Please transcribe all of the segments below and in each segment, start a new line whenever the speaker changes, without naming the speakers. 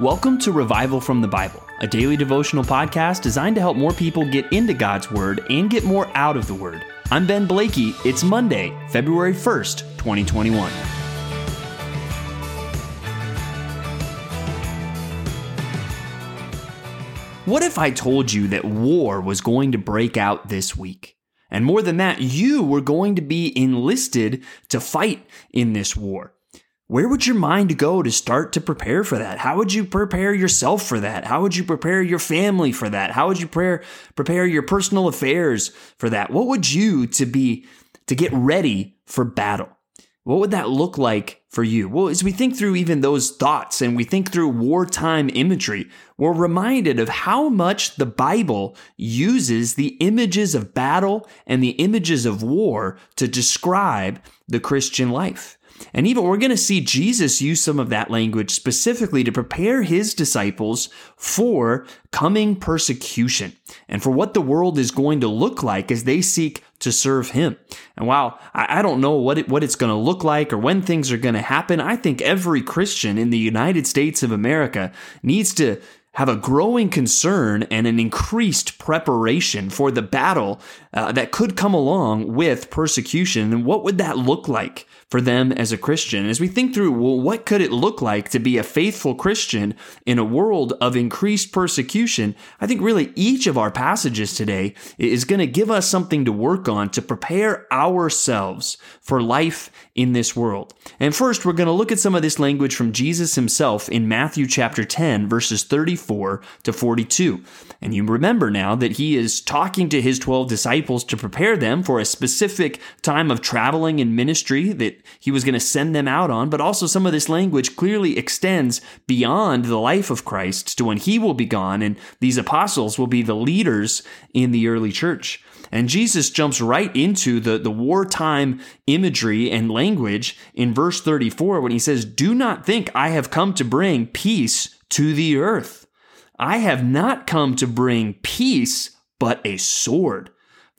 Welcome to Revival from the Bible, a daily devotional podcast designed to help more people get into God's Word and get more out of the Word. I'm Ben Blakey. It's Monday, February 1st, 2021. What if I told you that war was going to break out this week? And more than that, you were going to be enlisted to fight in this war. Where would your mind go to start to prepare for that? How would you prepare yourself for that? How would you prepare your family for that? How would you prepare, prepare your personal affairs for that? What would you to be to get ready for battle? What would that look like for you? Well, as we think through even those thoughts and we think through wartime imagery, we're reminded of how much the Bible uses the images of battle and the images of war to describe the Christian life. And even we're going to see Jesus use some of that language specifically to prepare his disciples for coming persecution and for what the world is going to look like as they seek to serve him. And while I don't know what it, what it's going to look like or when things are going to happen, I think every Christian in the United States of America needs to have a growing concern and an increased preparation for the battle uh, that could come along with persecution. And what would that look like for them as a Christian? As we think through, well, what could it look like to be a faithful Christian in a world of increased persecution? I think really each of our passages today is going to give us something to work on to prepare ourselves for life in this world. And first, we're going to look at some of this language from Jesus himself in Matthew chapter 10, verses 34 to 42. And you remember now that he is talking to his 12 disciples to prepare them for a specific time of traveling and ministry that he was going to send them out on. But also, some of this language clearly extends beyond the life of Christ to when he will be gone, and these apostles will be the leaders in the early church. And Jesus jumps right into the, the wartime imagery and language in verse 34 when he says, Do not think I have come to bring peace to the earth. I have not come to bring peace, but a sword.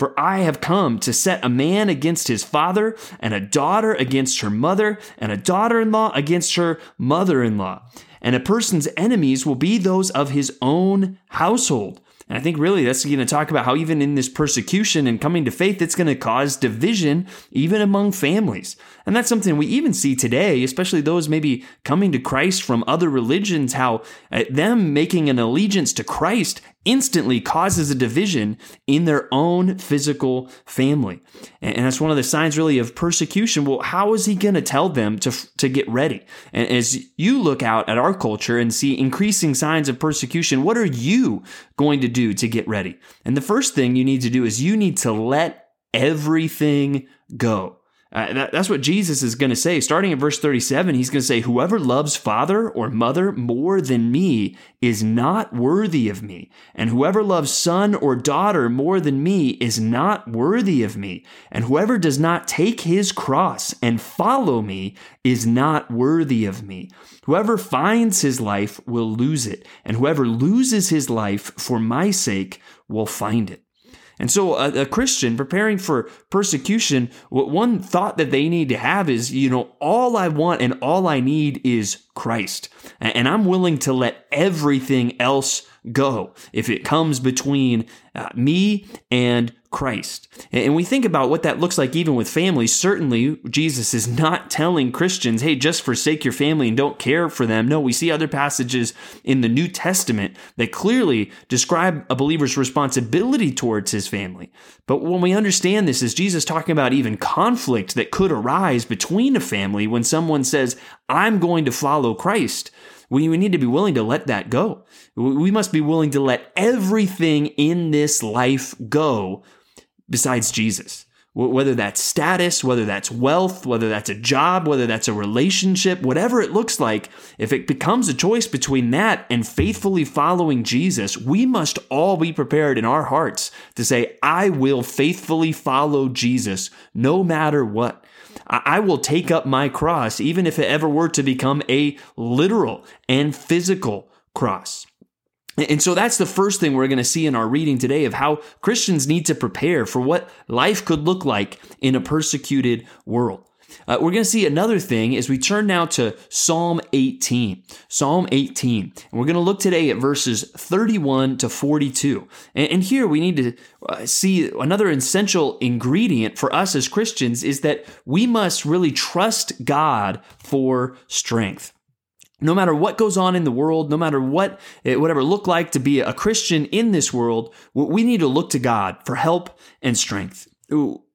For I have come to set a man against his father, and a daughter against her mother, and a daughter in law against her mother in law. And a person's enemies will be those of his own household. And I think really that's going to talk about how even in this persecution and coming to faith, it's going to cause division even among families. And that's something we even see today, especially those maybe coming to Christ from other religions, how uh, them making an allegiance to Christ instantly causes a division in their own physical family. And that's one of the signs really of persecution. Well, how is he going to tell them to, to get ready? And as you look out at our culture and see increasing signs of persecution, what are you going to do to get ready? And the first thing you need to do is you need to let everything go. Uh, that, that's what Jesus is going to say. Starting at verse 37, he's going to say, Whoever loves father or mother more than me is not worthy of me. And whoever loves son or daughter more than me is not worthy of me. And whoever does not take his cross and follow me is not worthy of me. Whoever finds his life will lose it. And whoever loses his life for my sake will find it. And so, a, a, Christian preparing for persecution, what one thought that they need to have is, you know, all I want and all I need is Christ. And I'm willing to let everything else go if it comes between uh, me and Christ. And we think about what that looks like even with families. Certainly, Jesus is not telling Christians, hey, just forsake your family and don't care for them. No, we see other passages in the New Testament that clearly describe a believer's responsibility towards his family. But when we understand this, is Jesus talking about even conflict that could arise between a family when someone says, I'm going to follow Christ? We, we need to be willing to let that go. We must be willing to let everything in this life go besides Jesus. Whether that's status, whether that's wealth, whether that's a job, whether that's a relationship, whatever it looks like, if it becomes a choice between that and faithfully following Jesus, we must all be prepared in our hearts to say, I will faithfully follow Jesus no matter what. I will take up my cross, even if it ever were to become a literal and physical cross. And so that's the first thing we're going to see in our reading today of how Christians need to prepare for what life could look like in a persecuted world. Uh, we're going to see another thing as we turn now to Psalm 18. Psalm 18. And we're going to look today at verses 31 to 42. And, and here we need to uh, see another essential ingredient for us as Christians is that we must really trust God for strength no matter what goes on in the world, no matter what it would ever look like to be a Christian in this world, we need to look to God for help and strength.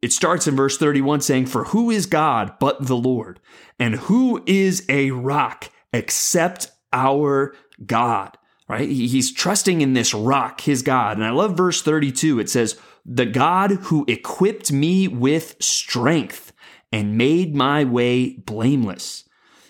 It starts in verse 31 saying, For who is God but the Lord? And who is a rock except our God? Right? He's trusting in this rock, his God. And I love verse 32. It says, The God who equipped me with strength and made my way blameless.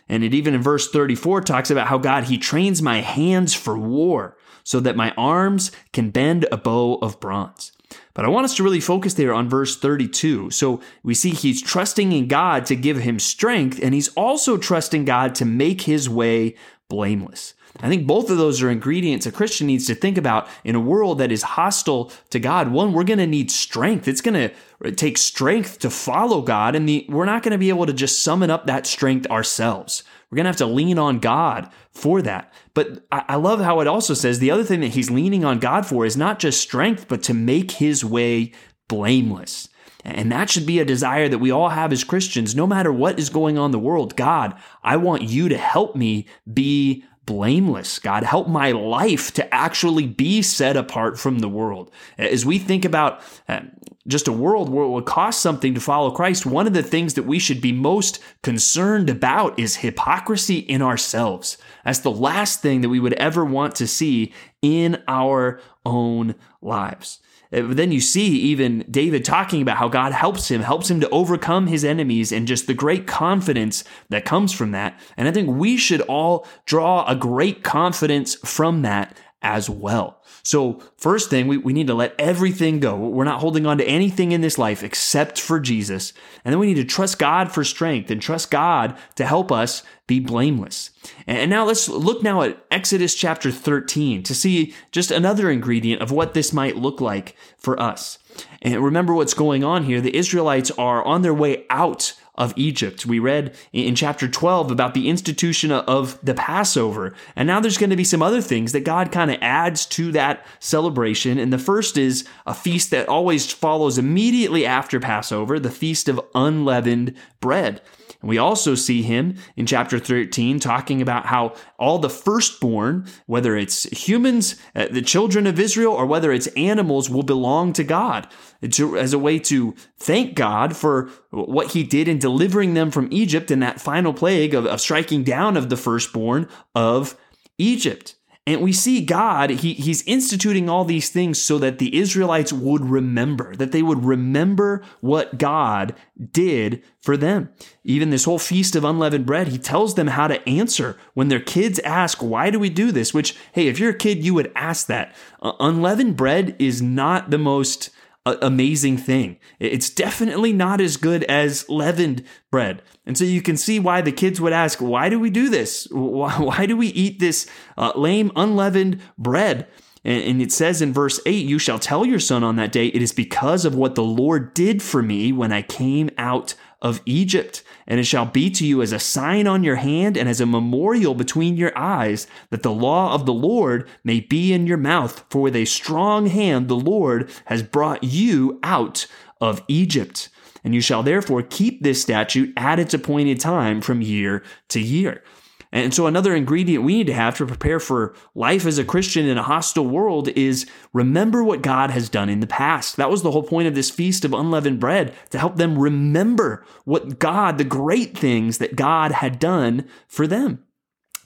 And it even in verse 34 talks about how God, he trains my hands for war so that my arms can bend a bow of bronze. But I want us to really focus there on verse 32. So we see he's trusting in God to give him strength, and he's also trusting God to make his way blameless. I think both of those are ingredients a Christian needs to think about in a world that is hostile to God. One, we're going to need strength. It's going to take strength to follow God, and the, we're not going to be able to just summon up that strength ourselves. We're going to have to lean on God for that. But I love how it also says the other thing that he's leaning on God for is not just strength, but to make his way blameless. And that should be a desire that we all have as Christians, no matter what is going on in the world. God, I want you to help me be blameless. God, help my life to actually be set apart from the world. As we think about uh, just a world where it would cost something to follow Christ, one of the things that we should be most concerned about is hypocrisy in ourselves. That's the last thing that we would ever want to see in our own lives. Uh, then you see even David talking about how God helps him, helps him to overcome his enemies, and just the great confidence that comes from that. And I think we should all draw a great confidence from that as well. So, first thing, we, we need to let everything go. We're not holding on to anything in this life except for Jesus. And then we need to trust God for strength and trust God to help us be blameless. And now let's look now at Exodus chapter 13 to see just another ingredient of what this might look like for us. And remember what's going on here. The Israelites are on their way out of Egypt. We read in chapter 12 about the institution of the Passover. And now there's going to be some other things that God kind of adds to that celebration. And the first is a feast that always follows immediately after Passover, the Feast of Unleavened Bread. And we also see him in chapter 13 talking about how all the firstborn, whether it's humans, uh, the children of Israel, or whether it's animals, will belong to God to, as a way to thank God for what he did in delivering them from Egypt in that final plague of, of striking down of the firstborn of Egypt. And we see God, he, He's instituting all these things so that the Israelites would remember, that they would remember what God did for them. Even this whole feast of unleavened bread, He tells them how to answer when their kids ask, Why do we do this? Which, hey, if you're a kid, you would ask that. Uh, unleavened bread is not the most amazing thing. It's definitely not as good as leavened bread. And so you can see why the kids would ask, why do we do this? Why, why do we eat this uh, lame, unleavened bread? And, and it says in verse 8, You shall tell your son on that day, it is because of what the Lord did for me when I came out of Egypt. And it shall be to you as a sign on your hand and as a memorial between your eyes, that the law of the Lord may be in your mouth. For with a strong hand the Lord has brought you out of Egypt. And you shall therefore keep this statute at its appointed time from year to year. And so, another ingredient we need to have to prepare for life as a Christian in a hostile world is remember what God has done in the past. That was the whole point of this feast of unleavened bread to help them remember what God, the great things that God had done for them.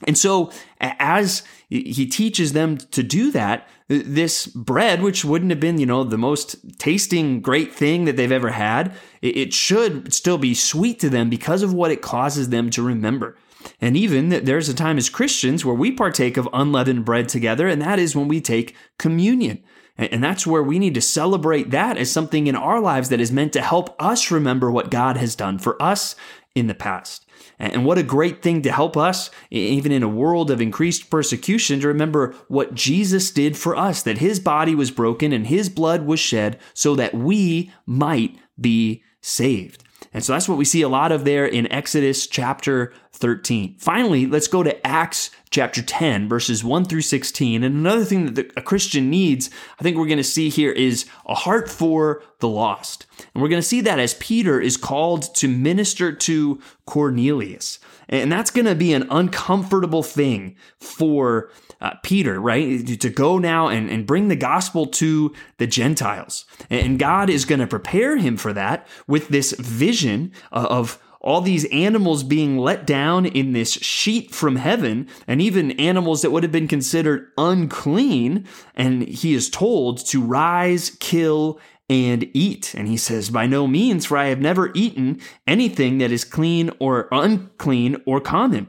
And so, as he teaches them to do that, this bread, which wouldn't have been, you know, the most tasting great thing that they've ever had, it should still be sweet to them because of what it causes them to remember. And even there's a time as Christians where we partake of unleavened bread together, and that is when we take communion. And that's where we need to celebrate that as something in our lives that is meant to help us remember what God has done for us in the past. And what a great thing to help us, even in a world of increased persecution, to remember what Jesus did for us, that his body was broken and his blood was shed so that we might be saved. And so that's what we see a lot of there in Exodus chapter 13. Finally, let's go to Acts chapter 10, verses 1 through 16. And another thing that the, a Christian needs, I think we're going to see here, is a heart for the lost. And we're going to see that as Peter is called to minister to Cornelius. And that's going to be an uncomfortable thing for uh, Peter, right? To go now and, and bring the gospel to the Gentiles. And God is going to prepare him for that with this vision of all these animals being let down in this sheet from heaven, and even animals that would have been considered unclean. And he is told to rise, kill, and eat. And he says, By no means, for I have never eaten anything that is clean or unclean or common.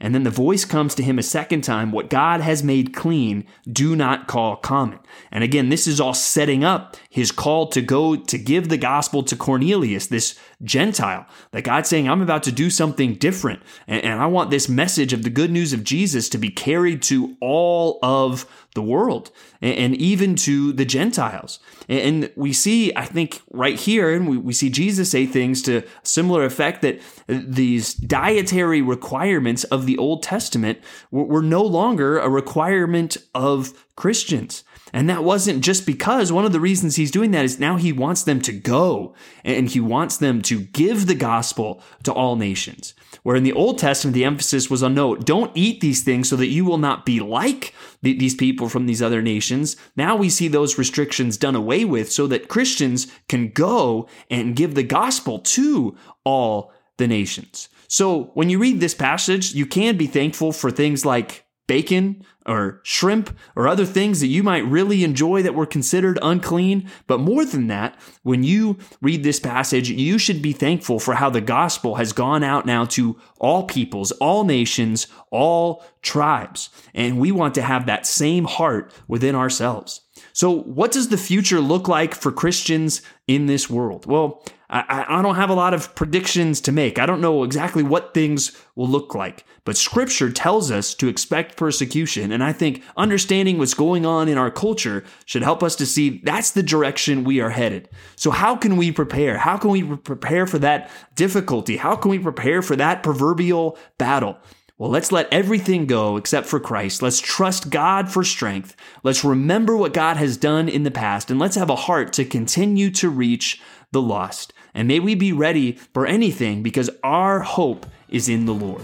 And then the voice comes to him a second time what God has made clean, do not call common. And again, this is all setting up his call to go to give the gospel to Cornelius, this Gentile. That God's saying, I'm about to do something different. And, I want this message of the good news of Jesus to be carried to all of the world and, even to the Gentiles. And we see, I think, right here, and we, see Jesus say things to similar effect that these dietary requirements of the Old Testament were no longer a requirement of Christians. And that wasn't just because one of the reasons he's doing that is now he wants them to go and he wants them to give the gospel to all nations. Where in the Old Testament, the emphasis was on no, don't eat these things so that you will not be like these people from these other nations. Now we see those restrictions done away with so that Christians can go and give the gospel to all the nations. So when you read this passage, you can be thankful for things like bacon or shrimp or other things that you might really enjoy that were considered unclean. But more than that, when you read this passage, you should be thankful for how the gospel has gone out now to all peoples, all nations, all tribes. And we want to have that same heart within ourselves. So, what does the future look like for Christians in this world? Well, I, I, don't have a lot of predictions to make. I don't know exactly what things will look like, but scripture tells us to expect persecution. And I think understanding what's going on in our culture should help us to see that's the direction we are headed. So, how can we prepare? How can we prepare for that difficulty? How can we prepare for that proverbial battle? Well, let's let everything go except for Christ. Let's trust God for strength. Let's remember what God has done in the past, and let's have a heart to continue to reach the lost. And may we be ready for anything because our hope is in the Lord.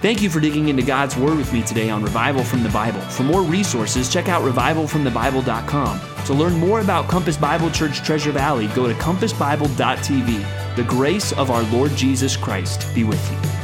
Thank you for digging into God's Word with me today on Revival from the Bible. For more resources, check out revivalfromthebible.com. To learn more about Compass Bible Church Treasure Valley, go to compassbible.tv. The grace of our Lord Jesus Christ be with you.